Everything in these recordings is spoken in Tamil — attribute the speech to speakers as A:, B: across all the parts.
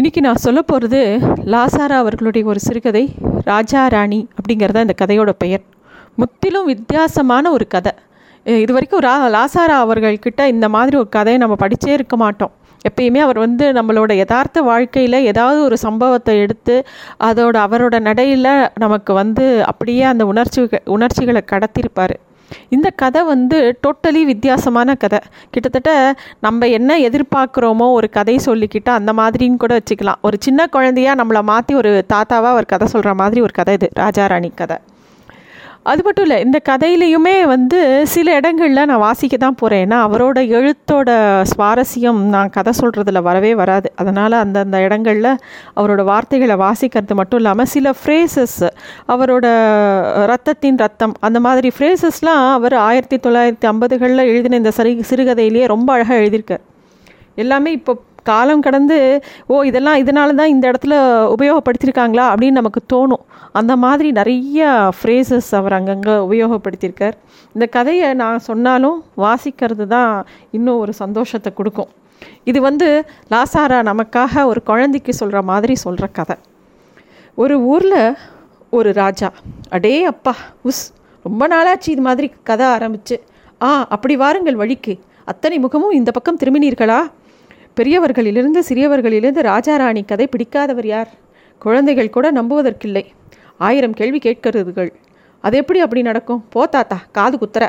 A: இன்றைக்கி நான் சொல்ல போகிறது லாசாரா அவர்களுடைய ஒரு சிறுகதை ராஜா ராணி அப்படிங்கிறத இந்த கதையோட பெயர். முற்றிலும் வித்தியாசமான ஒரு கதை. இது வரைக்கும் ரா லாசாரா அவர்கள்கிட்ட இந்த மாதிரி ஒரு கதையை நம்ம படித்தே இருக்க மாட்டோம். எப்பயுமே அவர் வந்து நம்மளோட யதார்த்த வாழ்க்கையில் ஏதாவது ஒரு சம்பவத்தை எடுத்து அதோட அவரோட நடையில் நமக்கு வந்து அப்படியே அந்த உணர்ச்சி உணர்ச்சிகளை கடத்திருப்பார் இந்த கதை வந்து டோட்டலி வித்தியாசமான கதை. கிட்டத்தட்ட நம்ம என்ன எதிர்பார்க்குறோமோ ஒரு கதை சொல்லிக்கிட்டு அந்த மாதிரின்னு கூட வச்சுக்கலாம். ஒரு சின்ன குழந்தையாக நம்மளை மாற்றி ஒரு தாத்தாவாக ஒரு கதை சொல்கிற மாதிரி ஒரு கதை இது. ராஜாராணி கதை. அது மட்டும் இல்லை இந்த கதையிலையுமே வந்து சில இடங்களில் நான் வாசிக்க தான் போகிறேன் ஏன்னா அவரோட எழுத்தோட சுவாரஸ்யம் நான் கதை சொல்கிறதுல வரவே வராது. அதனால் அந்தந்த இடங்களில் அவரோட வார்த்தைகளை வாசிக்கிறது மட்டும் இல்லாமல் சில ஃப்ரேசஸ் அவரோட ரத்தத்தின் ரத்தம் அந்த மாதிரி ஃப்ரேசஸ்லாம் அவர் ஆயிரத்தி தொள்ளாயிரத்தி ஐம்பதுகளில் எழுதின இந்த சரி சிறுகதையிலேயே ரொம்ப அழகாக எழுதியிருக்கார். எல்லாமே இப்போ காலம் கடந்து ஓ இதெல்லாம் இதனால தான் இந்த இடத்துல உபயோகப்படுத்தியிருக்காங்களா அப்படின்னு நமக்கு தோணும். அந்த மாதிரி நிறைய ஃப்ரேசஸ் அவர் அங்கங்கே உபயோகப்படுத்தியிருக்கார். இந்த கதையை நான் சொன்னாலும் வாசிக்கிறது தான் இன்னும் ஒரு சந்தோஷத்தை கொடுக்கும். இது வந்து லாசாரா நமக்காக ஒரு குழந்தைக்கு சொல்கிற மாதிரி சொல்கிற கதை. ஒரு ஊரில் ஒரு ராஜா அடே அப்பா உஸ் ரொம்ப நாளாச்சு இது மாதிரி கதை ஆரம்பிச்சு. ஆ அப்படி வாருங்கள் வழிக்கு. அத்தனை முகமும் இந்த பக்கம் திரும்பினீர்களா? பெரியவர்களிலிருந்து சிறியவர்களிலிருந்து ராஜாராணி கதை பிடிக்காதவர் யார்? குழந்தைகள் கூட நம்புவதற்கில்லை. ஆயிரம் கேள்வி கேட்கிறதுகள் அது எப்படி அப்படி நடக்கும்? போ தாத்தா காது குத்துற.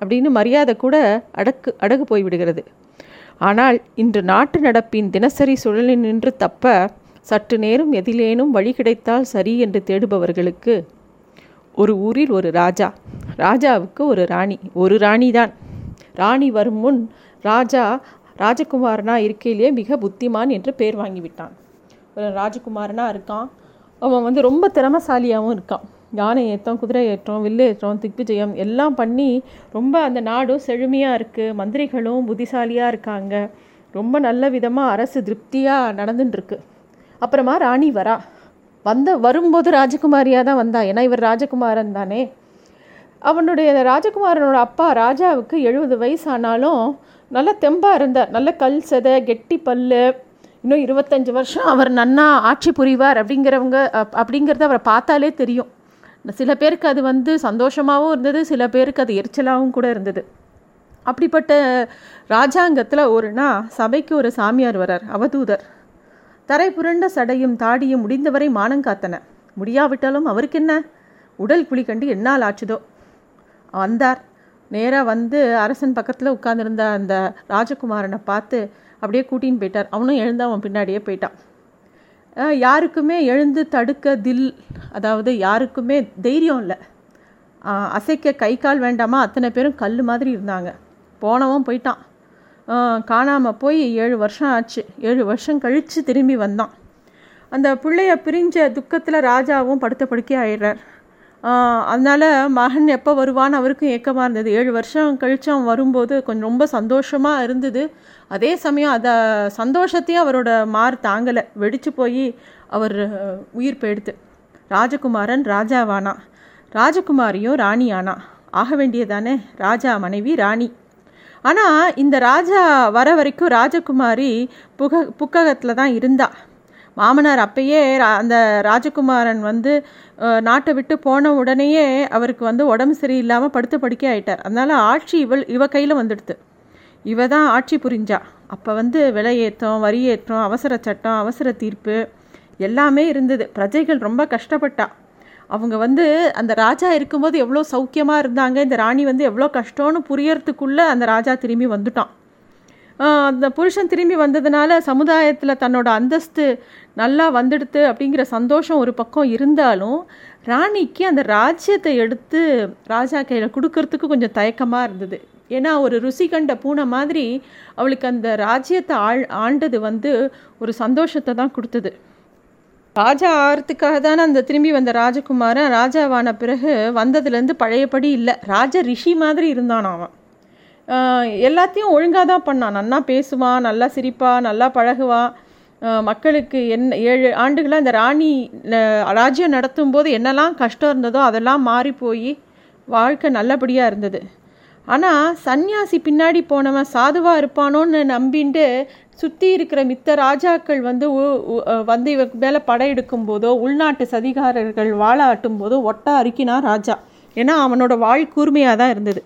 A: அப்படின்னு மரியாதை கூட அடக்கு அடகு போய்விடுகிறது ஆனால் இன்று நாட்டு நடப்பின் தினசரி சுழலில் நின்று தப்ப சற்று நேரம் எதிலேனும் வழி கிடைத்தால் சரி என்று தேடுபவர்களுக்கு ஒரு ஊரில் ஒரு ராஜா. ராஜாவுக்கு ஒரு ராணி. ஒரு ராணி தான் ராணி வரும் முன் ராஜா ராஜகுமாரனா இருக்கையிலேயே மிக புத்திமான் என்று பேர் வாங்கிவிட்டான். ஒரு ராஜகுமாரனா இருக்கான். அவன் வந்து ரொம்ப திறமசாலியாகவும் இருக்கான். யானை ஏற்றம் குதிரை ஏற்றம் வில்லு ஏற்றம் திக்விஜயம் எல்லாம் பண்ணி ரொம்ப அந்த நாடும் செழுமையாக இருக்குது மந்திரிகளும் புத்திசாலியாக இருக்காங்க. ரொம்ப நல்ல விதமாக அரசு திருப்தியாக நடந்துட்டுருக்கு அப்புறமா ராணி வரா. வந்த வரும்போது ராஜகுமாரியாக தான் வந்தா. ஏன்னா இவர் ராஜகுமாரன் தானே. அவனுடைய ராஜகுமாரனோட அப்பா ராஜாவுக்கு எழுபது வயசு ஆனாலும் நல்ல தெம்பாக இருந்தார் நல்ல கல் செதை கெட்டி பல் இன்னும் இருபத்தஞ்சி வருஷம் அவர் நன்னா ஆட்சி புரிவார் அப்படிங்கிறவங்க அப்படிங்கிறத அவரை பார்த்தாலே தெரியும். சில பேருக்கு அது வந்து சந்தோஷமாகவும் இருந்தது சில பேருக்கு அது எரிச்சலாகவும் கூட இருந்தது. அப்படிப்பட்ட ராஜாங்கத்தில் ஒரு நாள் சபைக்கு ஒரு சாமியார் வரார் அவதூதர். தரை புரண்ட சடையும் தாடியும் முடிந்தவரை மானங்காத்தன முடியாவிட்டாலும் அவருக்கு என்ன உடல் குழி கண்டு என்னால் ஆச்சுதோ? வந்தார். நேராக வந்து அரசன் பக்கத்தில் உட்காந்துருந்த அந்த ராஜகுமாரனை பார்த்து அப்படியே கூட்டின்னு போயிட்டார். அவனும் எழுந்து அவன் பின்னாடியே போயிட்டான். யாருக்குமே எழுந்து தடுக்க தில் அதாவது யாருக்குமே தைரியம் இல்லை. அசைக்க கை கால் வேண்டாமா? அத்தனை பேரும் கல் மாதிரி இருந்தாங்க. போனவன் போயிட்டான். காணாமல் போய் ஏழு வருஷம் ஆச்சு. ஏழு வருஷம் கழித்து திரும்பி வந்தான். அந்த பிள்ளைய பிரிஞ்ச துக்கத்தில் ராஜாவும் படுத்த படுக்கே ஆயிடுறார் அதனால் மகன் எப்போ வருவான்னு அவருக்கும் ஏக்கமாக இருந்தது. ஏழு வருஷம் கழிச்சு அவன் வரும்போது கொஞ்சம் ரொம்ப சந்தோஷமாக இருந்தது. அதே சமயம் அதை சந்தோஷத்தையும் அவரோட மாறு தாங்கலை. வெடித்து போய் அவர் உயிர் போயிடுத்து. ராஜகுமாரன் ராஜாவானா. ராஜகுமாரியும் ராணி ஆனா ஆக வேண்டியதானே? ராஜா மனைவி ராணி. ஆனால் இந்த ராஜா வர வரைக்கும் ராஜகுமாரி புக புக்ககத்தில் தான் இருந்தாள் மாமனார் அப்பயே அந்த ராஜகுமாரன் வந்து நாட்டை விட்டு போன உடனேயே அவருக்கு வந்து உடம்பு சரியில்லாமல் படுத்து படுக்கே ஆயிட்டார். அதனால் ஆட்சி இவள் இவ கையில் வந்துடுது இவ தான் ஆட்சி புரிஞ்சா. அப்போ வந்து விலையேற்றம் ஏற்றம் அவசர சட்டம் அவசர தீர்ப்பு எல்லாமே இருந்தது. பிரஜைகள் ரொம்ப கஷ்டப்பட்டா. அவங்க வந்து அந்த ராஜா இருக்கும்போது எவ்வளோ சௌக்கியமாக இருந்தாங்க இந்த ராணி வந்து எவ்வளோ கஷ்டம்னு புரியறதுக்குள்ளே அந்த ராஜா திரும்பி வந்துட்டான். அந்த புருஷன் திரும்பி வந்ததுனால சமுதாயத்தில் தன்னோட அந்தஸ்து நல்லா வந்துடுத்து அப்படிங்கிற சந்தோஷம் ஒரு பக்கம் இருந்தாலும் ராணிக்கு அந்த ராஜ்யத்தை எடுத்து ராஜா கையில் கொடுக்கறதுக்கு கொஞ்சம் தயக்கமாக இருந்தது. ஏன்னா ஒரு ருசி கண்ட பூனை மாதிரி அவளுக்கு அந்த ராஜ்யத்தை ஆள் ஆண்டது வந்து ஒரு சந்தோஷத்தை தான் கொடுத்தது. ராஜா ஆகிறதுக்காக தானே அந்த திரும்பி வந்த ராஜகுமாரன் ராஜாவான பிறகு வந்ததுலேருந்து பழையபடி இல்லை. ராஜ ரிஷி மாதிரி இருந்தான் அவன். எல்லாத்தையும் ஒழுங்காக தான் பண்ணான். நல்லா பேசுவான் நல்லா சிரிப்பான் நல்லா பழகுவான் மக்களுக்கு என்ன ஏழு ஆண்டுகளாக இந்த ராணி ராஜ்யம் நடத்தும் போது என்னெல்லாம் கஷ்டம் இருந்ததோ அதெல்லாம் மாறி போய் வாழ்க்கை நல்லபடியாக இருந்தது. ஆனால் சன்னியாசி பின்னாடி போனவன் சாதுவாக இருப்பானோன்னு நம்பின்ட்டு சுற்றி இருக்கிற மித்த ராஜாக்கள் வந்து வந்து இவருக்கு மேலே படையெடுக்கும் போதோ உள்நாட்டு சதிகாரர்கள் வாழாட்டும் போதோ ஒட்டா அறுக்கினா ராஜா. ஏன்னா அவனோட வாழ் கூர்மையாக தான் இருந்தது.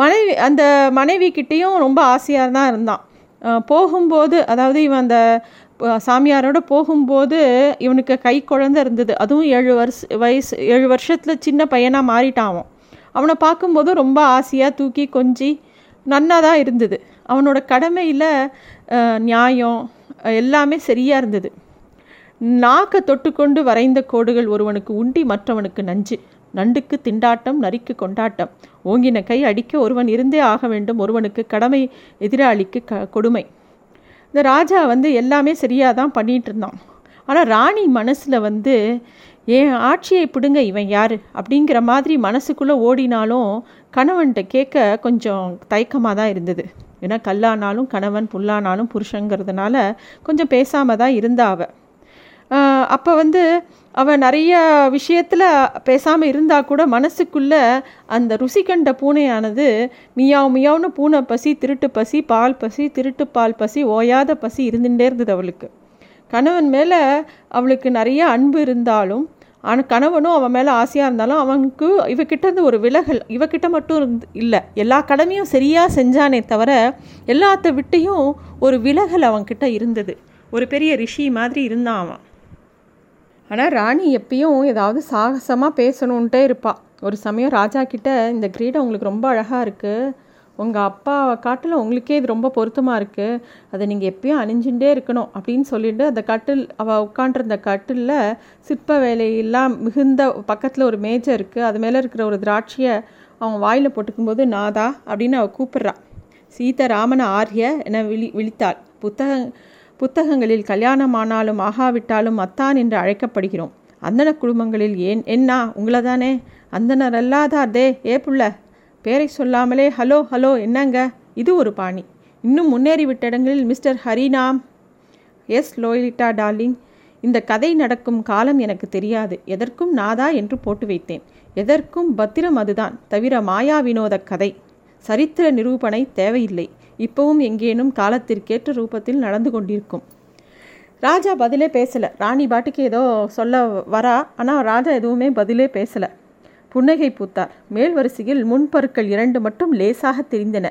A: மனைவி அந்த மனைவி கிட்டேயும் ரொம்ப ஆசையாக தான் இருந்தான் போகும்போது அதாவது இவன் அந்த சாமியாரோட போகும்போது இவனுக்கு கை குழந்த இருந்தது. அதுவும் ஏழு வருஷ வயசு ஏழு வருஷத்தில் சின்ன பையனாக மாறிட்டான் அவன். அவனை பார்க்கும்போது ரொம்ப ஆசையாக தூக்கி கொஞ்சி நன்னாக தான் இருந்தது. அவனோட கடமையில் நியாயம் எல்லாமே சரியாக இருந்தது. நாக்கை தொட்டுக்கொண்டு வரைந்த கோடுகள் ஒருவனுக்கு உண்டி மற்றவனுக்கு நஞ்சு. நண்டுக்கு திண்டாட்டம் நரிக்கு கொண்டாட்டம். ஓங்கின கை அடிக்க ஒருவன் இருந்தே ஆக வேண்டும். ஒருவனுக்கு கடமை எதிராளிக்கு க கொடுமை. இந்த ராஜா வந்து எல்லாமே சரியாக தான் பண்ணிகிட்டு இருந்தான் ஆனால் ராணி மனசில் வந்து என் ஆட்சியை பிடுங்க இவன் யார்? அப்படிங்கிற மாதிரி மனசுக்குள்ளே ஓடினாலும் கணவன்கிட்ட கேட்க கொஞ்சம் தயக்கமாக தான் இருந்தது. ஏன்னா கல்லானாலும் கணவன் புல்லானாலும் புருஷங்கிறதுனால கொஞ்சம் பேசாமல் தான் இருந்தா அவள் அப்போ வந்து அவன் நிறைய விஷயத்தில் பேசாமல் இருந்தால் கூட மனசுக்குள்ளே அந்த ருசி கண்ட பூனையானது மியாவ் மியாவுன்னு பூனை பசி திருட்டு பசி பால் பசி திருட்டு பால் பசி ஓயாத பசி இருந்துகிட்டே இருந்தது அவளுக்கு. கணவன் மேலே அவளுக்கு நிறைய அன்பு இருந்தாலும் ஆனால் கணவனும் அவன் மேலே ஆசையாக இருந்தாலும் அவனுக்கு இவக்கிட்ட இருந்து ஒரு விலகல் இவக்கிட்ட மட்டும் இருந்து இல்லை. எல்லா கடமையும் சரியாக செஞ்சானே தவிர எல்லாத்த விட்டையும் ஒரு விலகல் அவன்கிட்ட இருந்தது. ஒரு பெரிய ரிஷி மாதிரி இருந்தான் அவன். ஆனால் ராணி எப்பயும் ஏதாவது சாகசமாக பேசணுன்ட்டே இருப்பாள் ஒரு சமயம் ராஜா கிட்ட இந்த கிரீடம் உங்களுக்கு ரொம்ப அழகாக இருக்குது உங்கள் அப்பா காட்டில் உங்களுக்கே இது ரொம்ப பொருத்தமாக இருக்குது அதை நீங்கள் எப்பயும் அணிஞ்சுட்டே இருக்கணும். அப்படின்னு சொல்லிட்டு அந்த கட்டில் அவள் உட்காண்டிருந்த கட்டிலில் சிற்ப வேலையெல்லாம் மிகுந்த பக்கத்தில் ஒரு மேஜை இருக்குது அது மேலே இருக்கிற ஒரு திராட்சையை அவன் வாயில் போட்டுக்கும்போது நாதா அப்படின்னு அவள் கூப்பிட்றான் சீத ராமன ஆரிய என விழி விழித்தாள். புத்தக புத்தகங்களில் கல்யாணமானாலும் ஆகாவிட்டாலும் அத்தான் என்று அழைக்கப்படுகிறோம். அந்தன குடும்பங்களில் ஏன்? என்ன? உங்களை தானே அந்தனர் அல்லாதாதே ஏ புள்ள? பேரை சொல்லாமலே ஹலோ ஹலோ என்னங்க? இது ஒரு பாணி. இன்னும் முன்னேறிவிட்ட இடங்களில் mister Harinam. Yes Lolita darling இந்த கதை நடக்கும் காலம் எனக்கு தெரியாது. எதற்கும் நாதா என்று போட்டு வைத்தேன். எதற்கும் பத்திரம் அதுதான். தவிர மாயா வினோத கதை. சரித்திர நிரூபணை தேவையில்லை. இப்பவும் எங்கேனும் காலத்திற்கேற்ற ரூபத்தில் நடந்து கொண்டிருக்கும். ராஜா பதிலே பேசலை. ராணி பாட்டுக்கு ஏதோ சொல்ல வரா. ஆனால் ராஜா எதுவுமே பதிலே பேசலை. புன்னகை பூத்தார். மேல் வரிசையில் முன்பருக்கள் இரண்டு மட்டும் லேசாக தெரிந்தன.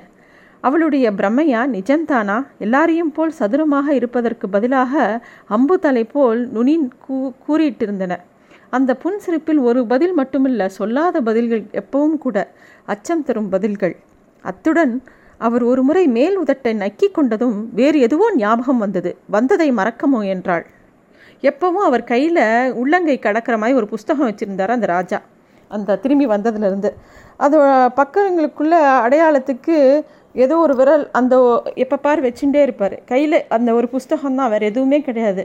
A: அவளுடைய பிரம்மையா நிஜம்தானா? எல்லாரையும் போல் சதுரமாக இருப்பதற்கு பதிலாக அம்பு தலை போல் நுனின் கூ கூறியிட்டிருந்தன அந்த புன்சிரிப்பில் ஒரு பதில் மட்டுமில்ல. சொல்லாத பதில்கள் எப்பவும் கூட அச்சம் தரும் பதில்கள். அத்துடன் அவர் ஒரு முறை மேல் உதட்டை நக்கி கொண்டதும் வேறு எதுவோ ஞாபகம் வந்தது. வந்ததை மறக்கமோ என்றாள். எப்பவும் அவர் கையில் உள்ளங்கை கடக்கிற மாதிரி ஒரு புஸ்தகம் வச்சுருந்தார் அந்த ராஜா. அந்த திரும்பி வந்ததுலேருந்து. அது பக்கங்களுக்குள்ள அடையாளத்துக்கு ஏதோ ஒரு விரல் அந்த எப்போ பார் வச்சுட்டே இருப்பார். கையில் அந்த ஒரு புஸ்தகம் தான் வேறு எதுவுமே கிடையாது.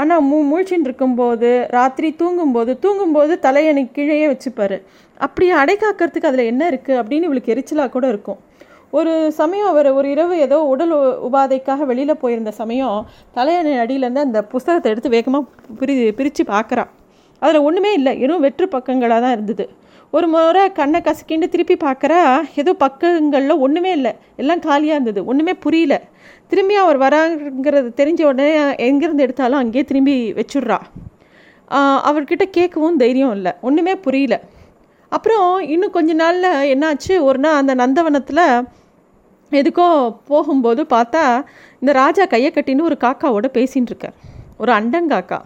A: ஆனால் மூ முழிச்சின்னு இருக்கும்போது ராத்திரி தூங்கும்போது தூங்கும்போது தலையணை கீழேயே வச்சுப்பார். அப்படி அடை காக்கிறதுக்கு அதில் என்ன இருக்குது அப்படின்னு இவளுக்கு எரிச்சலாக கூட இருக்கும். ஒரு சமயம் அவர் ஒரு இரவு ஏதோ உடல் உபாதைக்காக வெளியில் போயிருந்த சமயம் தலையணை அடியிலேருந்து அந்த புஸ்தகத்தை எடுத்து வேகமாக பிரி பிரித்து பார்க்குறான் அதில் ஒன்றுமே இல்லை. வெறும் வெற்று பக்கங்களாக தான் இருந்தது. ஒரு முறை கண்ணை கசக்கிண்டு திருப்பி பார்க்குறா ஏதோ பக்கங்களில் ஒன்றுமே இல்லை. எல்லாம் காலியாக இருந்தது. ஒன்றுமே புரியல. திரும்பி அவர் வராங்கிறது தெரிஞ்ச உடனே எங்கேருந்து எடுத்தாலும் அங்கேயே திரும்பி வச்சுட்றா. அவர்கிட்ட கேட்கவும் தைரியம் இல்லை. ஒன்றுமே புரியல. அப்புறம் இன்னும் கொஞ்ச நாளில் என்னாச்சு? ஒரு நாள் அந்த நந்தவனத்தில் எதுக்கோ போகும்போது பார்த்தா இந்த ராஜா கையை கட்டின்னு ஒரு காக்காவோட பேசின்னு இருக்கார். ஒரு அண்டங்காக்கா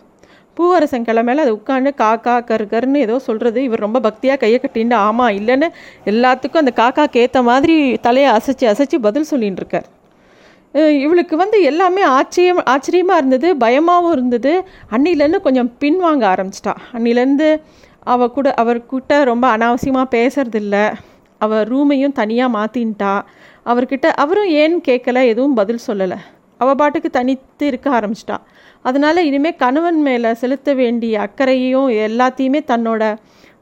A: பூவரசன் கிழமையில அதை உட்காந்து காக்கா கரு கருன்னு ஏதோ சொல்கிறது இவர் ரொம்ப பக்தியாக கையை கட்டின்னு ஆமாம் இல்லைன்னு எல்லாத்துக்கும் அந்த காக்காக்கு ஏற்ற மாதிரி தலையை அசைச்சு அசைச்சு பதில் சொல்லின்னு இருக்கார். இவளுக்கு வந்து எல்லாமே ஆச்சரியம் ஆச்சரியமாக இருந்தது பயமாகவும் இருந்தது. அன்னிலேருந்து கொஞ்சம் பின்வாங்க ஆரம்பிச்சிட்டா. அன்னிலேருந்து அவ கூட அவர்கிட்ட ரொம்ப அனாவசியமாக பேசுறதில்ல. அவள் ரூமையும் தனியாக மாற்றின்ட்டா அவர்கிட்ட அவரும் ஏன்னு கேட்கல எதுவும் பதில் சொல்லலை. அவள் பாட்டுக்கு தனித்து இருக்க ஆரம்பிச்சிட்டா. அதனால் இனிமேல் கணவன் மேலே செலுத்த வேண்டிய அக்கறையும் எல்லாத்தையுமே தன்னோட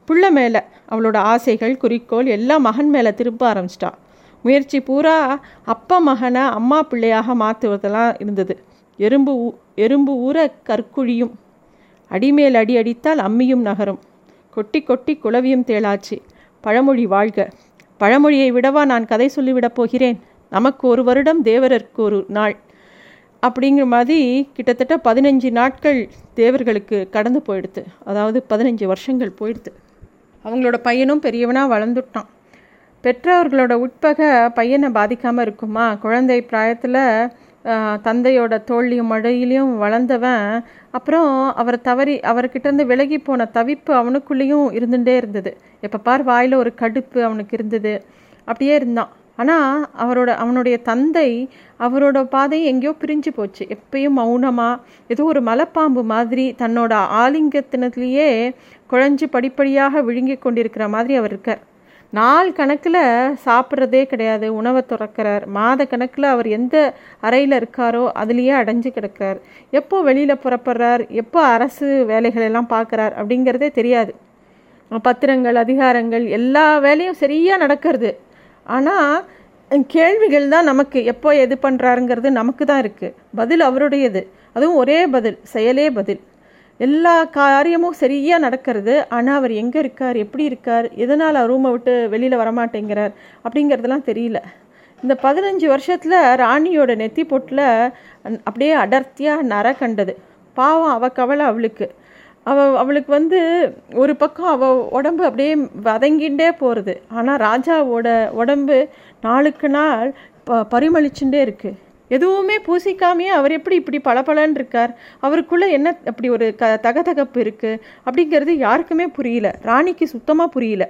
A: புள்ள மேலே அவளோட ஆசைகள் குறிக்கோள் எல்லாம் மகன் மேலே திரும்ப ஆரம்பிச்சிட்டா. முயற்சி பூரா அப்பா மகனை அம்மா பிள்ளையாக மாற்றுவதெல்லாம் இருந்தது. எறும்பு எறும்பு ஊற கற்குழியும் அடிமேல் அடி அடித்தால் அம்மியும் நகரும். கொட்டி கொட்டி குளவியும் தேளாச்சு. பழமொழி வாழ்க. பழமொழியை விடவா நான் கதை சொல்லிவிடப் போகிறேன்? நமக்கு ஒரு வருடம் தேவரருக்கு ஒரு நாள். அப்படிங்கிற மாதிரி கிட்டத்தட்ட பதினஞ்சு நாட்கள் தேவர்களுக்கு கடந்து போயிடுது அதாவது பதினஞ்சு வருஷங்கள் போயிடுது அவங்களோட பையனும் பெரியவனாக வளர்ந்துட்டான். பெற்றவர்களோட உட்பகை பையனை பாதிக்காமல் இருக்குமா? குழந்தை பிராயத்தில் தந்தையோட தோல்லியும் மழையிலையும் வளர்ந்தவன். அப்புறம் அவரை தவறி அவர்கிட்டேருந்து விலகி போன தவிப்பு அவனுக்குள்ளேயும் இருந்துகிட்டே இருந்தது. எப்போ பார் வாயில் ஒரு கடுப்பு அவனுக்கு இருந்தது. அப்படியே இருந்தான். ஆனால் அவரோட அவனுடைய தந்தை அவரோட பாதை எங்கேயோ பிரிஞ்சு போச்சு. எப்பயும் மௌனமாக ஏதோ ஒரு மலைப்பாம்பு மாதிரி தன்னோட ஆலிங்கத்தினத்துலேயே குழஞ்சு படிப்படியாக விழுங்கி கொண்டிருக்கிற மாதிரி அவர் இருக்கார். நாள் கணக்கில் சாப்பிட்றதே கிடையாது உணவை துறக்கிறார். மாத கணக்கில் அவர் எந்த அறையில் இருக்காரோ அதுலேயே அடைஞ்சு கிடக்கிறார். எப்போ வெளியில் புறப்படுறார் எப்போ அரசு வேலைகள் எல்லாம் பார்க்குறார் அப்படிங்கிறதே தெரியாது. பத்திரங்கள் அதிகாரங்கள் எல்லா வேலையும் சரியாக நடக்கிறது. ஆனால் கேள்விகள் தான் நமக்கு எப்போ எது பண்ணுறாருங்கிறது நமக்கு தான் இருக்குது பதில் அவருடையது. அதுவும் ஒரே பதில் செயலே பதில். எல்லா காரியமும் சரியாக நடக்கிறது. ஆனால் அவர் எங்கே இருக்கார்? எப்படி இருக்கார்? எதனால் ரூமை விட்டு வெளியில் வரமாட்டேங்கிறார்? அப்படிங்கிறதுலாம் தெரியல. இந்த பதினஞ்சு வருஷத்தில் ராணியோட நெத்தி பொட்டில் அப்படியே அடர்த்தியாக நர கண்டது. பாவம் அவ கவலை அவளுக்கு. அவ அவளுக்கு வந்து ஒரு பக்கம் அவள் உடம்பு அப்படியே வதங்கிண்டே போகிறது ஆனால் ராஜாவோட உடம்பு நாளுக்கு நாள் ப பரிமளிச்சுட்டே இருக்குது எதுவுமே பூசிக்காமையே அவர் எப்படி இப்படி பளபளன்னு இருக்கார்? அவருக்குள்ளே என்ன அப்படி ஒரு க தகதகப்பு இருக்குது அப்படிங்கிறது யாருக்குமே புரியல. ராணிக்கு சுத்தமாக புரியல.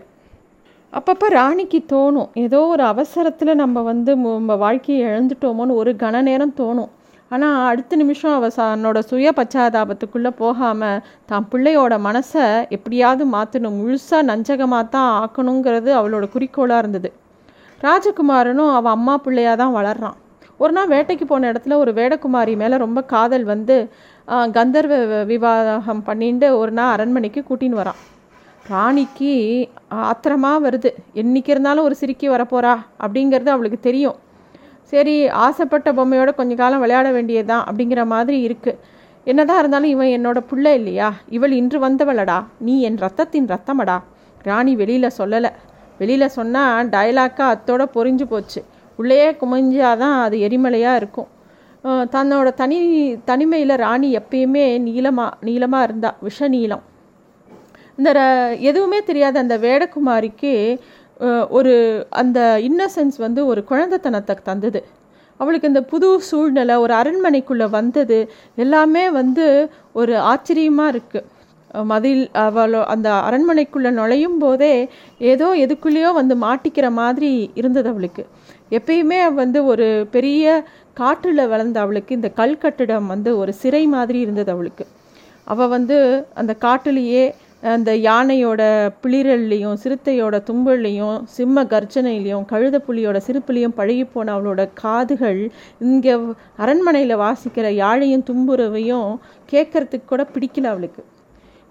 A: அப்பப்போ ராணிக்கு தோணும். ஏதோ ஒரு அவசரத்தில் நம்ம வந்து நம்ம வாழ்க்கையை இழந்துட்டோமோன்னு ஒரு கன நேரம் தோணும். ஆனால் அடுத்த நிமிஷம் அவள் தன்னோட சுய பச்சாதாபத்துக்குள்ளே போகாமல் தான் பிள்ளையோட மனசை எப்படியாவது மாற்றணும் முழுசாக நஞ்சகமாக தான் ஆக்கணுங்கிறது அவளோட குறிக்கோளாக இருந்தது. ராஜகுமாரனும் அவள் அம்மா பிள்ளையாக தான் வளர்றான். ஒரு நாள் வேட்டைக்கு போன இடத்துல ஒரு வேடக்குமாரி மேலே ரொம்ப காதல் வந்து கந்தர்வ விவாகம் பண்ணிட்டு ஒரு நாள் அரண்மனைக்கு கூட்டின்னு வரான். ராணிக்கு ஆத்திரமாக வருது. என்றைக்கு இருந்தாலும் ஒரு சிரிக்கி வரப்போறா அப்படிங்கிறது அவளுக்கு தெரியும். சரி ஆசைப்பட்ட பொம்மையோட கொஞ்ச காலம் விளையாட வேண்டியதுதான் அப்படிங்கிற மாதிரி இருக்குது என்னதான் இருந்தாலும் இவன் என்னோட பிள்ளை இல்லையா? இவள் இன்று வந்தவளடா. நீ என் ரத்தத்தின் ரத்தமடா. ராணி வெளியில் சொல்லலை. வெளியில் சொன்னால் டயலாக்காக அத்தோட பொறிஞ்சு போச்சு. உள்ளேயே குமிஞ்சாதான் அது எரிமலையாக இருக்கும். தன்னோட தனி தனிமையில் ராணி எப்பயுமே நீளமாக நீளமாக இருந்தா விஷ நீளம் இந்த எதுவுமே தெரியாத அந்த வேடகுமாரிக்கு ஒரு அந்த இன்னசென்ஸ் வந்து ஒரு குழந்தைத்தனத்தை தந்தது. அவளுக்கு இந்த புது சூழ்நிலை ஒரு அரண்மனைக்குள்ளே வந்தது எல்லாமே வந்து ஒரு ஆச்சரியமாக இருக்குது மதில் அவளோ அந்த அரண்மனைக்குள்ளே நுழையும் போதே ஏதோ எதுக்குள்ளேயோ வந்து மாட்டிக்கிற மாதிரி இருந்தது அவளுக்கு. எப்பயுமே வந்து ஒரு பெரிய காற்றில் வளர்ந்த அவளுக்கு இந்த கல் கட்டிடம் வந்து ஒரு சிறை மாதிரி இருந்தது அவளுக்கு. அவள் வந்து அந்த காட்டுலேயே அந்த யானையோட பிளிரல்லையும் சிறுத்தையோட தும்பல்லையும் சிம்ம கர்ஜனையிலையும் கழுத புலியோட சிரிப்புலையும் பழகி போன அவளோட காதுகள் இங்கே அரண்மனையில் வாசிக்கிற யாழையும் தும்புறவையும் கேட்கறதுக்கு கூட பிடிக்கல அவளுக்கு.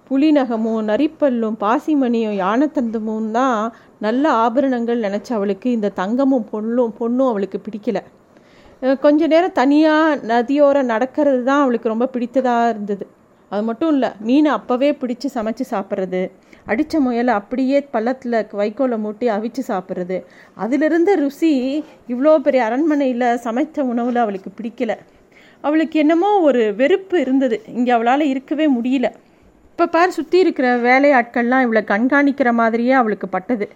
A: புலிநகமும் நரிப்பல்லும் பாசிமணியும் யானைத்தந்தமும் தான் நல்ல ஆபரணங்கள் நினச்ச அவளுக்கு இந்த தங்கமும் பொண்ணும் பொண்ணும் அவளுக்கு பிடிக்கல. கொஞ்ச நேரம் தனியாக நதியோரம் நடக்கிறது தான் அவளுக்கு ரொம்ப பிடித்ததாக இருந்தது. அது மட்டும் இல்லை மீனை அப்போவே பிடிச்சி சமைச்சு சாப்பிட்றது அடித்த முயலை அப்படியே பள்ளத்தில் வைக்கோலை மூட்டி அவிச்சு சாப்பிட்றது அதிலிருந்த ருசி இவ்வளோ பெரிய அரண்மனையில் சமைத்த உணவில் அவளுக்கு பிடிக்கல. அவளுக்கு என்னமோ ஒரு வெறுப்பு இருந்தது. இங்கே அவளால் இருக்கவே முடியல. இப்போ பார் சுற்றி இருக்கிற வேலையாட்கள்லாம் இவளை கண்காணிக்கிற மாதிரியே அவளுக்கு பட்டது.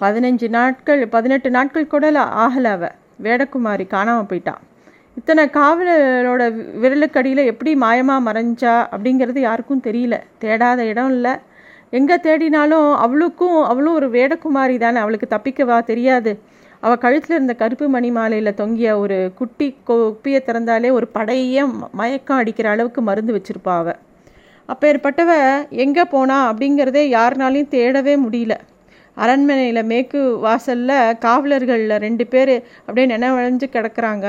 A: பதினஞ்சு நாட்கள் பதினெட்டு நாட்கள் கூட ஆகலை அவள் வேடக்குமாரி காணாமல் போயிட்டான் இத்தனை காவலரோட விரலுக்கடியில் எப்படி மாயமாக மறைஞ்சா அப்படிங்கிறது யாருக்கும் தெரியல. தேடாத இடம் இல்லை. எங்கே தேடினாலும் அவளுக்கும் அவளும் ஒரு வேடக்குமாரி தானே. அவளுக்கு தப்பிக்கவா தெரியாது. அவள் கழுத்தில் இருந்த கருப்பு மணி மாலையில் தொங்கிய ஒரு குட்டி கொப்பியை திறந்தாலே ஒரு படையே மயக்கம் அடிக்கிற அளவுக்கு மருந்து வச்சுருப்பா அவள் அப்பேற்பட்டவ எங்கே போனா அப்படிங்கிறதே யாருனாலையும் தேடவே முடியல. அரண்மனையில் மேற்கு வாசலில் காவலர்களில் ரெண்டு பேர் அப்படியே நினைவழைஞ்சு கிடக்குறாங்க.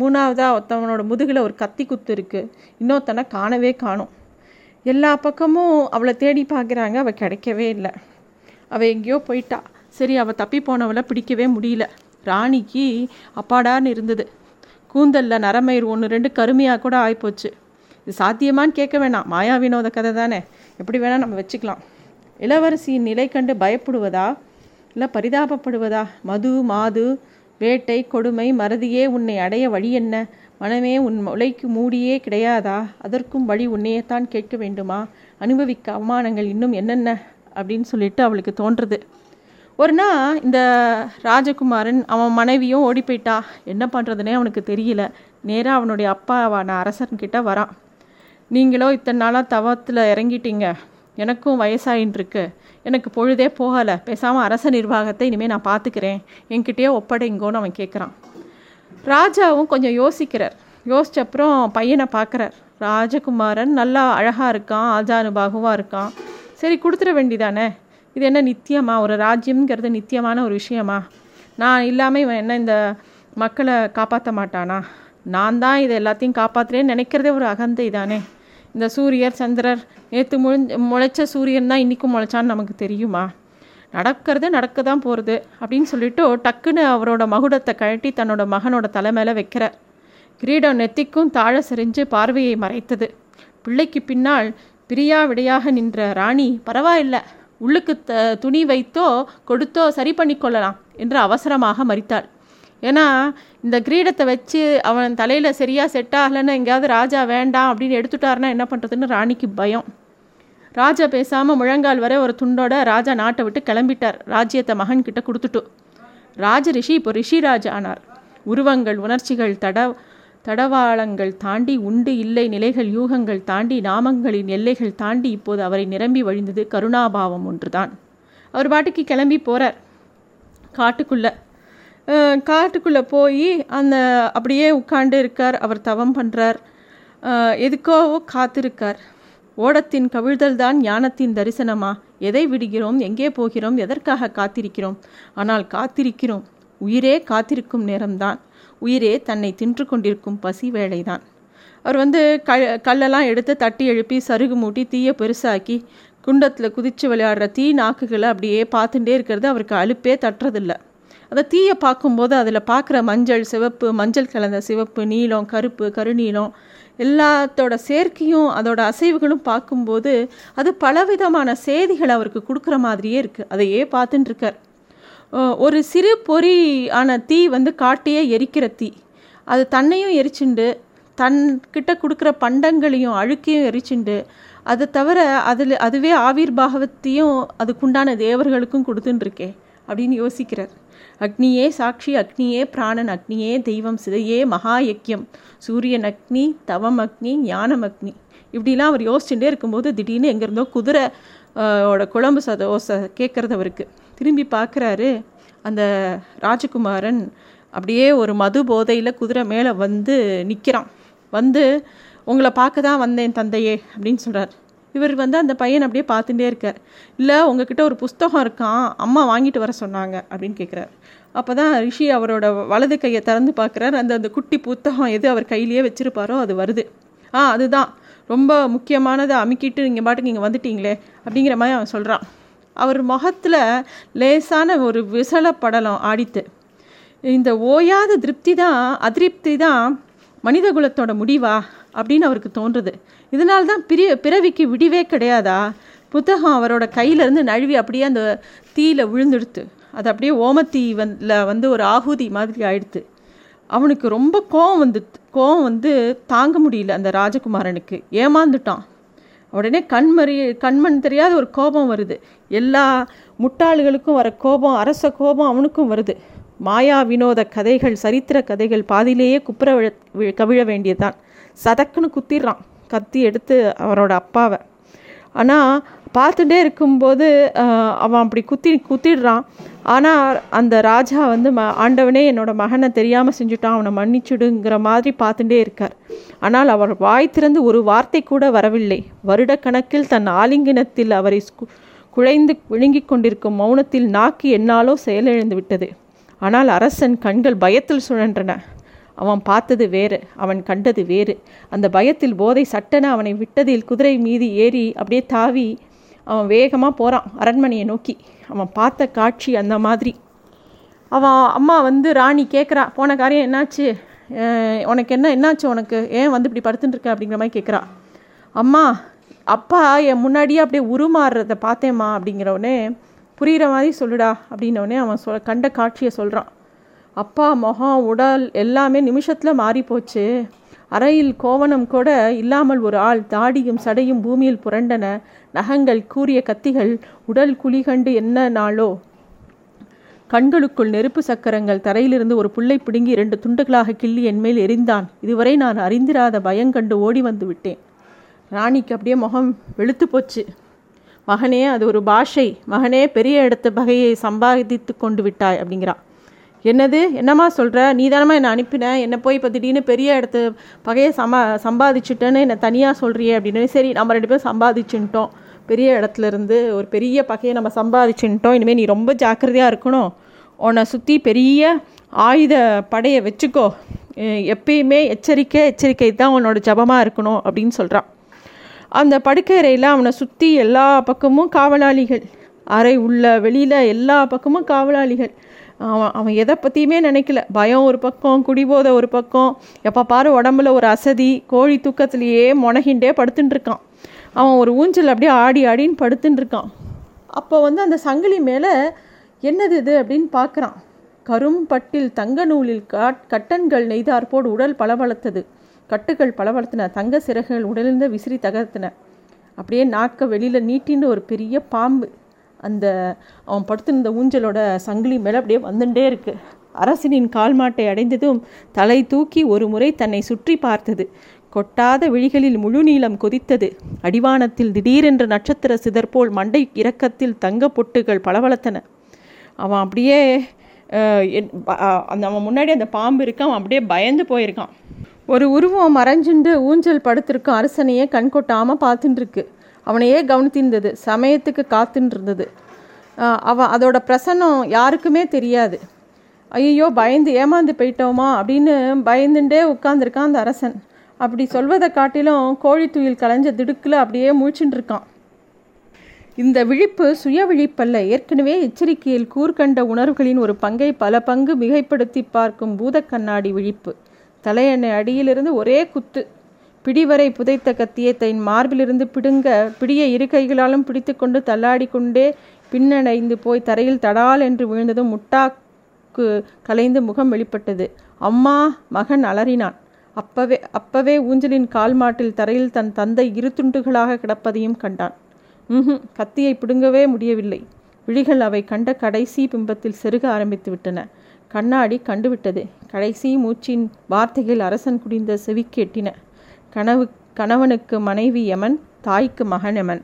A: மூணாவதாக ஒருத்தவனோட முதுகில் ஒரு கத்தி குத்து இருக்குது இன்னொருத்தனை காணவே காணும். எல்லா பக்கமும் அவளை தேடி பார்க்குறாங்க அவள் கிடைக்கவே இல்லை. அவள் எங்கேயோ போயிட்டா. சரி அவள் தப்பி போனவளை பிடிக்கவே முடியல. ராணிக்கு அப்பாடான்னு இருந்தது. கூந்தலில் நரமயிர் ஒன்று ரெண்டு கருமையாக கூட ஆகிப்போச்சு இது சாத்தியமான்னு கேட்க வேணாம். மாயா வினோத கதை தானே. எப்படி வேணால் நம்ம வச்சுக்கலாம். இளவரசியின் நிலை கண்டு பயப்படுவதா? இல்லை பரிதாபப்படுவதா? மது மாது வேட்டை கொடுமை மறதியே உன்னை அடைய வழி என்ன? மனமே உன் உலைக்கு மூடியே கிடையாதா? அதற்கும் வழி உன்னையத்தான் கேட்க வேண்டுமா? அனுபவிக்க அவமானங்கள் இன்னும் என்னென்ன? அப்படின்னு சொல்லிட்டு அவளுக்கு தோன்றுறது ஒரு நாள் இந்த ராஜகுமாரன் அவன் மனைவியும் ஓடி போயிட்டா. என்ன பண்ணுறதுனே அவனுக்கு தெரியல. நேராக அவனுடைய அப்பாவான அரசன்கிட்ட வரான். நீங்களோ இத்தனை நாளாக தவத்தில் இறங்கிட்டீங்க. எனக்கும் வயசாயின்ட்டுருக்கு எனக்கு பொழுதே போகலை. பேசாமல் அரச நிர்வாகத்தை இனிமேல் நான் பார்த்துக்கிறேன் என்கிட்டயே ஒப்படைங்கோன்னு அவன் கேட்குறான் ராஜாவும் கொஞ்சம் யோசிக்கிறார். யோசிச்ச அப்புறம் பையனை பார்க்குறார் ராஜகுமாரன் நல்லா அழகாக இருக்கான் ஆஜானுபாகுவாக இருக்கான். சரி கொடுத்துட வேண்டிதானே? இது என்ன நித்தியமா? ஒரு ராஜ்யம்ங்கிறது நித்தியமான ஒரு விஷயமா? நான் இல்லாமல் இவன் என்ன இந்த மக்களை காப்பாற்ற மாட்டானா? நான் தான் இதை எல்லாத்தையும் காப்பாற்றுறேன்னு நினைக்கிறதே ஒரு அகந்தை தானே? இந்த சூரியர் சந்திரர் நேற்று முழு முளைச்ச சூரியன் தான் இன்றைக்கும் முளைச்சான்னு நமக்கு தெரியுமா? நடக்கிறது நடக்க தான் போகிறது அப்படின்னு சொல்லிட்டு டக்குன்னு அவரோட மகுடத்தை கழட்டி தன்னோட மகனோட தலை மேலே வைக்கிறார் கிரீடம் நெத்திக்கும் தாழ செறிஞ்சு பார்வையை மறைத்தது. பிள்ளைக்கு பின்னால் பிரியா விடையாக நின்ற ராணி பரவாயில்ல உள்ளுக்கு த துணி வைத்தோ கொடுத்தோ சரி பண்ணி கொள்ளலாம் என்று அவசரமாக மறித்தாள். ஏன்னா இந்த கிரீடத்தை வச்சு அவன் தலையில் சரியாக செட் ஆகலைன்னு எங்கேயாவது ராஜா வேண்டாம் அப்படின்னு எடுத்துட்டாருன்னா என்ன பண்ணுறதுன்னு ராணிக்கு பயம். ராஜா பேசாமல் முழங்கால் வரை ஒரு துண்டோட ராஜா நாட்டை விட்டு கிளம்பிட்டார். ராஜ்யத்தை மகன்கிட்ட கொடுத்துட்டு. ராஜ ரிஷி இப்போ ரிஷிராஜ் ஆனார். உருவங்கள் உணர்ச்சிகள் தட தடவாளங்கள் தாண்டி உண்டு இல்லை நிலைகள் யூகங்கள் தாண்டி நாமங்களின் எல்லைகள் தாண்டி இப்போது அவரை நிரம்பி வழிந்தது கருணாபாவம் ஒன்றுதான். அவர் பாட்டுக்கு கிளம்பி போகிறார் காட்டுக்குள்ளே. காட்டுக்குள்ளே போய் அந்த அப்படியே உட்காண்டு இருக்கார். அவர் தவம் பண்ணுறார் எதுக்கோ காத்திருக்கார். ஓடத்தின் கவிழ்தல் தான் ஞானத்தின் தரிசனமா? எதை விடுகிறோம்? எங்கே போகிறோம்? எதற்காக காத்திருக்கிறோம்? ஆனால் காத்திருக்கிறோம். உயிரே காத்திருக்கும் நேரம்தான். உயிரே தன்னை தின்று கொண்டிருக்கும் பசி வேலைதான் அவர் வந்து க கல்லெல்லாம் எடுத்து தட்டி எழுப்பி சருகு மூட்டி தீயை பெருசாக்கி குண்டத்தில் குதித்து விளையாடுற தீ நாக்குகளை அப்படியே பார்த்துட்டே இருக்கிறது. அவருக்கு அழுப்பே தட்டுறதில்லை. அந்த தீயை பார்க்கும்போது அதில் பார்க்குற மஞ்சள் சிவப்பு மஞ்சள் கலந்த சிவப்பு நீளம் கருப்பு கருநீளம் எல்லாத்தோட சேர்க்கையும் அதோட அசைவுகளும் பார்க்கும்போது அது பலவிதமான செய்திகளை அவருக்கு கொடுக்குற மாதிரியே இருக்குது அதையே பார்த்துட்டுருக்கார் ஒரு சிறு பொறி ஆன தீ வந்து காட்டையே எரிக்கிற தீ. அது தன்னையும் எரிச்சுண்டு தன் கிட்ட கொடுக்குற பண்டங்களையும் அழுக்கையும் எரிச்சுண்டு அதை தவிர அதில் அதுவே ஆவிர் பாகவத்தையும் அதுக்குண்டான தேவர்களுக்கும் கொடுத்துட்டுருக்கே அப்படின்னு யோசிக்கிறார். அக்னியே சாட்சி அக்னியே பிராணன் அக்னியே தெய்வம் சிதையே மகா யக்கியம் சூரியன் அக்னி தவம் அக்னி ஞானம் அக்னி. இப்படிலாம் அவர் யோசிச்சுட்டே இருக்கும்போது திடீர்னு எங்கேருந்தோ குதிரை ஓட குழம்பு சத ஓசை கேட்குறது அவருக்கு. திரும்பி பார்க்குறாரு அந்த ராஜகுமாரன் அப்படியே ஒரு மது போதையில் குதிரை மேலே வந்து நிற்கிறான் வந்து உங்களை பார்க்க தான் வந்தேன் தந்தையே அப்படின்னு சொல்கிறார் இவர் வந்து அந்த பையன் அப்படியே பார்த்துட்டே இருக்கார். இல்லை உங்ககிட்ட ஒரு புஸ்தகம் இருக்கான் அம்மா வாங்கிட்டு வர சொன்னாங்க அப்படின்னு கேட்குறாரு அப்போ தான் ரிஷி அவரோட வலது கையை திறந்து பார்க்குறாரு. அந்த அந்த குட்டி புத்தகம் எது அவர் கையிலேயே வச்சுருப்பாரோ அது வருது. ஆ அதுதான். ரொம்ப முக்கியமானதை அமுக்கிட்டு நீங்கள் பாட்டுக்கு நீங்கள் வந்துட்டீங்களே அப்படிங்கிற மாதிரி அவன் சொல்கிறான் அவர் முகத்தில் லேசான ஒரு விசல படலம் ஆடித்து இந்த ஓயாத திருப்தி தான் அதிருப்தி தான் மனித குலத்தோட முடிவா? அப்படின்னு அவருக்கு தோன்றுது. இதனால்தான் பிரி பிறவிக்கு விடிவே கிடையாதா? புத்தகம் அவரோட கையிலேருந்து நழுவி அப்படியே அந்த தீயில் விழுந்துடுத்து. அது அப்படியே ஓமத்தீ வந்தில் வந்து ஒரு ஆகுதி மாதிரி ஆயிடுத்து. அவனுக்கு ரொம்ப கோவம் வந்து கோவம் வந்து தாங்க முடியல அந்த ராஜகுமாரனுக்கு. ஏமாந்துட்டான். உடனே கண்மறி கண்மண் தெரியாத ஒரு கோபம் வருது. எல்லா முட்டாள்களுக்கும் வர கோபம் அரச கோபம் அவனுக்கும் வருது. மாயா வினோத கதைகள் சரித்திர கதைகள் பாதியிலேயே குப்புற விழ கவிழ வேண்டியதுதான். சதக்குன்னு குத்திடுறான். கத்தி எடுத்து அவரோட அப்பாவை. ஆனால் பார்த்துட்டே இருக்கும்போது அவன் அப்படி குத்தி குத்திடுறான். ஆனால் அந்த ராஜா வந்து ம ஆண்டவனே என்னோட மகனை தெரியாமல் செஞ்சுட்டான் அவனை மன்னிச்சுடுங்கிற மாதிரி பார்த்துட்டே இருக்கார். ஆனால் அவர் வாய் திறந்து ஒரு வார்த்தை கூட வரவில்லை. வருடக்கணக்கில் தன் ஆலிங்கினத்தில் அவரை குழைந்து விழுங்கி கொண்டிருக்கும் மௌனத்தில் நாக்கு என்னாலோ செயலிழந்து விட்டது. ஆனால் அரசன் கண்கள் பயத்தில் சுழன்றன. அவன் பார்த்தது வேறு அவன் கண்டது வேறு. அந்த பயத்தில் போதை சட்டன அவனை விட்டதில் குதிரை மீது ஏறி அப்படியே தாவி அவன் வேகமாக போகிறான் அரண்மனையை நோக்கி. அவன் பார்த்த காட்சி அந்த மாதிரி. அவன் அம்மா வந்து ராணி கேட்குறா போன காரியம் என்னாச்சு? உனக்கு என்ன என்னாச்சு உனக்கு? ஏன் வந்து இப்படி படுத்துட்டுருக்க அப்படிங்கிற மாதிரி கேட்குறா அம்மா அப்பா என் முன்னாடியே அப்படியே உருமாறுறத பார்த்தேம்மா அப்படிங்கிறவனே புரிகிற மாதிரி சொல்லுடா அப்படின்னவனே அவன் சொல் கண்ட காட்சியை சொல்கிறான் அப்பா முகம் உடல் எல்லாமே நிமிஷத்தில் மாறிப்போச்சு. அறையில் கோவணம் கூட இல்லாமல் ஒரு ஆள் தாடியும் சடையும் பூமியில் புரண்டன நகங்கள் கூறிய கத்திகள் உடல் குழி கண்டு என்ன நாளோ. கண்களுக்குள் நெருப்பு சக்கரங்கள் தரையிலிருந்து ஒரு புல்லை பிடுங்கி இரண்டு துண்டுகளாக கிள்ளி என்மேல் எரிந்தான் இதுவரை நான் அறிந்திராத பயங்கண்டு ஓடி வந்து விட்டேன். ராணிக்கு அப்படியே முகம் வெளுத்து போச்சு. மகனே அது ஒரு பாஷை. மகனே பெரிய இடத்து பகையை சம்பாதித்து கொண்டு விட்டாய் அப்படிங்கிறான் என்னது? என்னம்மா சொல்கிற நீ தானம்மா என்னை அனுப்பினேன் என்னை போய் இப்போ திடீர்னு பெரிய இடத்து பகையை சம்பா சம்பாதிச்சுட்டேன்னு என்னை தனியாக சொல்கிறியே அப்படின்னு. சரி நம்ம ரெண்டு பேரும் சம்பாதிச்சுட்டோம் பெரிய இடத்துல இருந்து ஒரு பெரிய பகையை நம்ம சம்பாதிச்சுட்டோம் இனிமேல் நீ ரொம்ப ஜாக்கிரதையாக இருக்கணும். உன்னை சுற்றி பெரிய ஆயுத படையை வச்சுக்கோ. எப்பயுமே எச்சரிக்கை எச்சரிக்கை தான் உன்னோட ஜபமாக இருக்கணும் அப்படின்னு சொல்கிறான் அந்த படுக்கையறையில் அவனை சுற்றி எல்லா பக்கமும் காவலாளிகள். அறை உள்ள வெளியில் எல்லா பக்கமும் காவலாளிகள். அவன் அவன் எதை பற்றியுமே நினைக்கல. பயம் ஒரு பக்கம் குடிபோதை ஒரு பக்கம். எப்போ பாரு உடம்புல ஒரு அசதி கோழி தூக்கத்துலேயே முனகின்றே படுத்துட்டுருக்கான் அவன் ஒரு ஊஞ்சல் அப்படியே ஆடி ஆடின்னு படுத்துட்டுருக்கான் அப்போ வந்து அந்த சங்கிலி மேலே என்னது இது அப்படின்னு பார்க்குறான் கரும்பட்டில் தங்க நூலில் காட் கட்டன்கள் நெய்தார்போடு உடல் பளபளத்தது. கட்டுகள் பளபளத்தின தங்க சிறகுகள் உடலிருந்து விசிறி தகர்த்தின. அப்படியே நாக்க வெளியில் நீட்டின்னு ஒரு பெரிய பாம்பு. அந்த அவன் படுத்திருந்த ஊஞ்சலோட சங்கிலி மேலே அப்படியே வந்துட்டே இருக்குது அரசனின் கால் மாட்டை அடைந்ததும் தலை தூக்கி ஒரு முறை தன்னை சுற்றி பார்த்தது. கொட்டாத விழிகளில் முழு நீளம் கொதித்தது. அடிவானத்தில் திடீரென்று நட்சத்திர சிதற்போல் மண்டை இறக்கத்தில் தங்க பொட்டுகள் பளபளத்தன. அவன் அப்படியே அந்த அவன் முன்னாடி அந்த பாம்பு இருக்க அவன் அப்படியே பயந்து போயிருக்கான். ஒரு உருவம் மறைஞ்சுண்டு ஊஞ்சல் படுத்திருக்கும் அரசனையே கண் கொட்டாமல் பார்த்துட்டுருக்கு அவனையே கவனித்திருந்தது சமயத்துக்கு காத்துன்னு இருந்தது அவன் அதோட பிரசன்னம் யாருக்குமே தெரியாது. ஐயோ பயந்து ஏமாந்து போயிட்டோமா அப்படின்னு பயந்துண்டே உட்காந்துருக்கான் அந்த அரசன். அப்படி சொல்வதை காட்டிலும் கோழி துயில் கலைஞ்ச திடுக்கில் அப்படியே முழிச்சுட்டு இருக்கான் இந்த விழிப்பு சுய விழிப்பல்ல ஏற்கனவே எச்சரிக்கையில் கூர்கண்ட உணர்வுகளின் ஒரு பங்கை பல பங்கு மிகைப்படுத்தி பார்க்கும் பூத கண்ணாடி விழிப்பு. தலையெண்ணெய் அடியிலிருந்து ஒரே குத்து. பிடிவரை புதைத்த கத்தியை தன் மார்பிலிருந்து பிடுங்க பிடிய இரு கைகளாலும் பிடித்து கொண்டு தள்ளாடி கொண்டே பின்னடைந்து போய் தரையில் தடால் என்று விழுந்ததும் முட்டாக்கு கலைந்து முகம் வெளிப்பட்டது. அம்மா மகன் அலறினான். அப்பவே அப்பவே ஊஞ்சலின் கால் மாட்டில் தரையில் தன் தந்தை இரு துண்டுகளாக கிடப்பதையும் கண்டான். ம் கத்தியை பிடுங்கவே முடியவில்லை. விழிகள் அவை கண்ட கடைசி பிம்பத்தில் செருக ஆரம்பித்து விட்டன. கண்ணாடி கண்டுவிட்டது. கடைசி மூச்சின் வார்த்தைகள் அரசன் குடிந்த செவிக்கு எட்டின கனவு கணவனுக்கு மனைவி யமன் தாய்க்கு மகன் யமன்.